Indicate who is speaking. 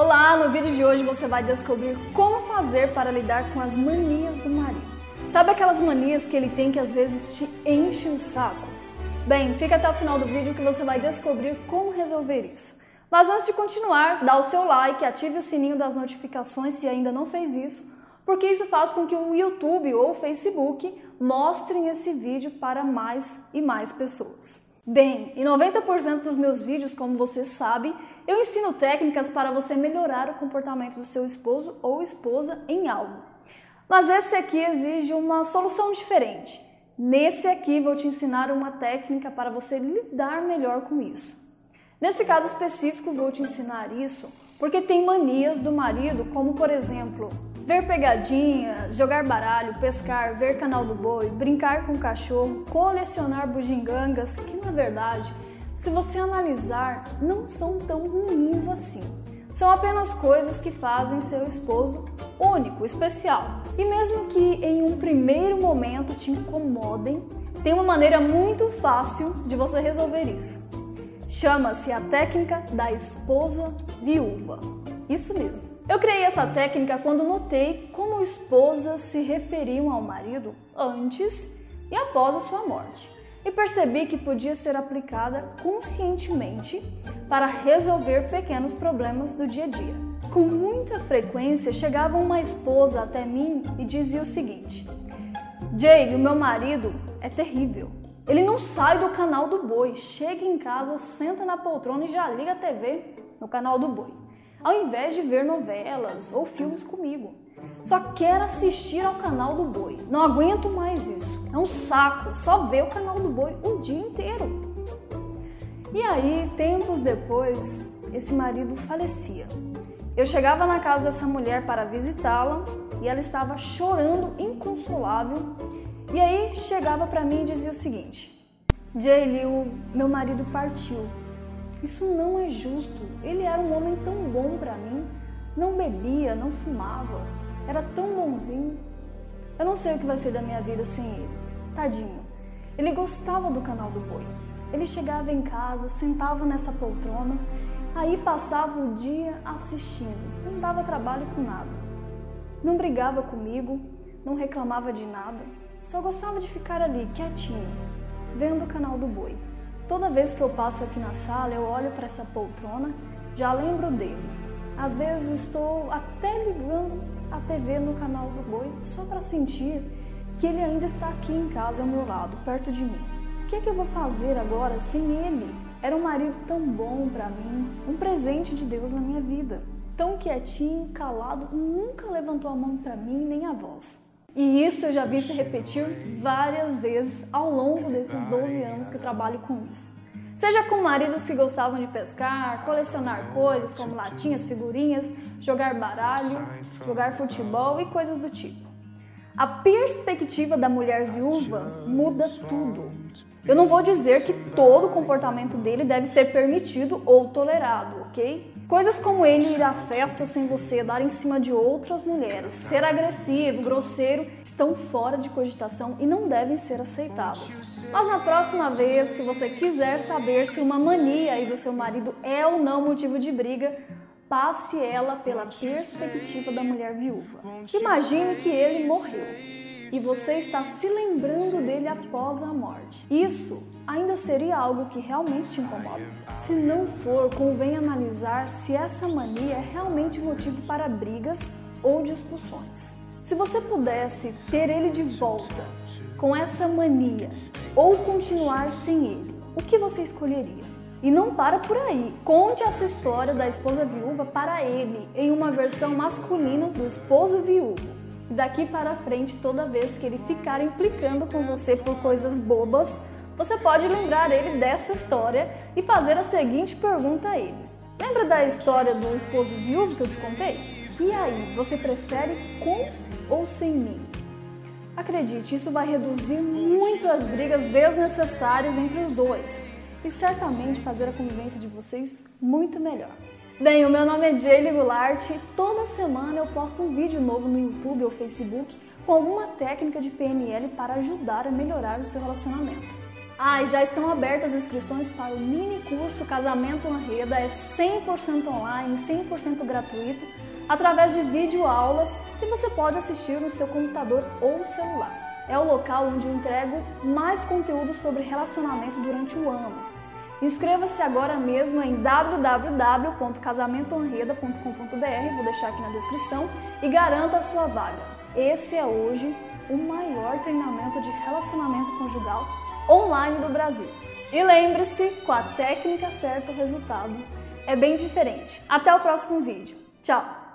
Speaker 1: Olá, no vídeo de hoje você vai descobrir como fazer para lidar com as manias do marido. Sabe aquelas manias que ele tem que às vezes te enchem o saco? Bem, fica até o final do vídeo que você vai descobrir como resolver isso. Mas antes de continuar, dá o seu like, ative o sininho das notificações se ainda não fez isso, porque isso faz com que o YouTube ou o Facebook mostrem esse vídeo para mais e mais pessoas. Bem, em 90% dos meus vídeos, como você sabe, eu ensino técnicas para você melhorar o comportamento do seu esposo ou esposa em algo. Mas esse aqui exige uma solução diferente. Nesse aqui vou te ensinar uma técnica para você lidar melhor com isso. Nesse caso específico vou te ensinar isso porque tem manias do marido, como por exemplo, ver pegadinhas, jogar baralho, pescar, ver canal do boi, brincar com o cachorro, colecionar bugigangas, que na verdade, se você analisar, não são tão ruins assim. São apenas coisas que fazem seu esposo único, especial. E mesmo que em um primeiro momento te incomodem, tem uma maneira muito fácil de você resolver isso. Chama-se a técnica da esposa viúva. Isso mesmo. Eu criei essa técnica quando notei como esposas se referiam ao marido antes e após a sua morte. E percebi que podia ser aplicada conscientemente para resolver pequenos problemas do dia a dia. Com muita frequência chegava uma esposa até mim e dizia o seguinte: Jay, o meu marido é terrível. Ele não sai do canal do boi, chega em casa, senta na poltrona e já liga a TV no canal do boi ao invés de ver novelas ou filmes comigo. Só quero assistir ao canal do Boi. Não aguento mais isso. É um saco só ver o canal do Boi o dia inteiro. E aí, tempos depois, esse marido falecia. Eu chegava na casa dessa mulher para visitá-la e ela estava chorando inconsolável. E aí chegava para mim e dizia o seguinte: Jaylee, o meu marido partiu. Isso não é justo. Ele era um homem tão bom para mim. Não bebia, não fumava. Era tão bonzinho. Eu não sei o que vai ser da minha vida sem ele. Tadinho. Ele gostava do canal do boi. Ele chegava em casa, sentava nessa poltrona, aí passava o dia assistindo. Não dava trabalho com nada. Não brigava comigo, não reclamava de nada. Só gostava de ficar ali, quietinho, vendo o canal do boi. Toda vez que eu passo aqui na sala, eu olho para essa poltrona, já lembro dele. Às vezes estou até ligando a TV no canal do boi só para sentir que ele ainda está aqui em casa ao meu lado, perto de mim. O que é que eu vou fazer agora sem ele? Era um marido tão bom para mim, um presente de Deus na minha vida. Tão quietinho, calado, nunca levantou a mão para mim nem a voz. E isso eu já vi se repetir várias vezes ao longo desses 12 anos que eu trabalho com isso. Seja com maridos que gostavam de pescar, colecionar coisas como latinhas, figurinhas, jogar baralho, jogar futebol e coisas do tipo. A perspectiva da mulher viúva muda tudo. Eu não vou dizer que todo o comportamento dele deve ser permitido ou tolerado, ok? Coisas como ele ir à festa sem você, dar em cima de outras mulheres, ser agressivo, grosseiro, estão fora de cogitação e não devem ser aceitadas. Mas na próxima vez que você quiser saber se uma mania aí do seu marido é ou não motivo de briga, passe ela pela perspectiva da mulher viúva. Imagine que ele morreu e você está se lembrando dele após a morte. Isso ainda seria algo que realmente te incomoda. Se não for, convém analisar se essa mania é realmente motivo para brigas ou discussões. Se você pudesse ter ele de volta com essa mania ou continuar sem ele, o que você escolheria? E não para por aí. Conte essa história da esposa viúva para ele em uma versão masculina do esposo viúvo. Daqui para frente, toda vez que ele ficar implicando com você por coisas bobas, você pode lembrar ele dessa história e fazer a seguinte pergunta a ele: Lembra da história do esposo viúvo que eu te contei? E aí, você prefere com ou sem mim? Acredite, isso vai reduzir muito as brigas desnecessárias entre os dois e certamente fazer a convivência de vocês muito melhor. Bem, o meu nome é Jaylee Goulart e toda semana eu posto um vídeo novo no YouTube ou Facebook com alguma técnica de PNL para ajudar a melhorar o seu relacionamento. Ah, e já estão abertas as inscrições para o mini curso Casamento Anreda, é 100% online, 100% gratuito, através de vídeo aulas e você pode assistir no seu computador ou celular. É o local onde eu entrego mais conteúdo sobre relacionamento durante o ano. Inscreva-se agora mesmo em www.casamentoanreda.com.br, vou deixar aqui na descrição, e garanta a sua vaga. Esse é hoje o maior treinamento de relacionamento conjugal online do Brasil. E lembre-se, com a técnica certa o resultado é bem diferente. Até o próximo vídeo. Tchau!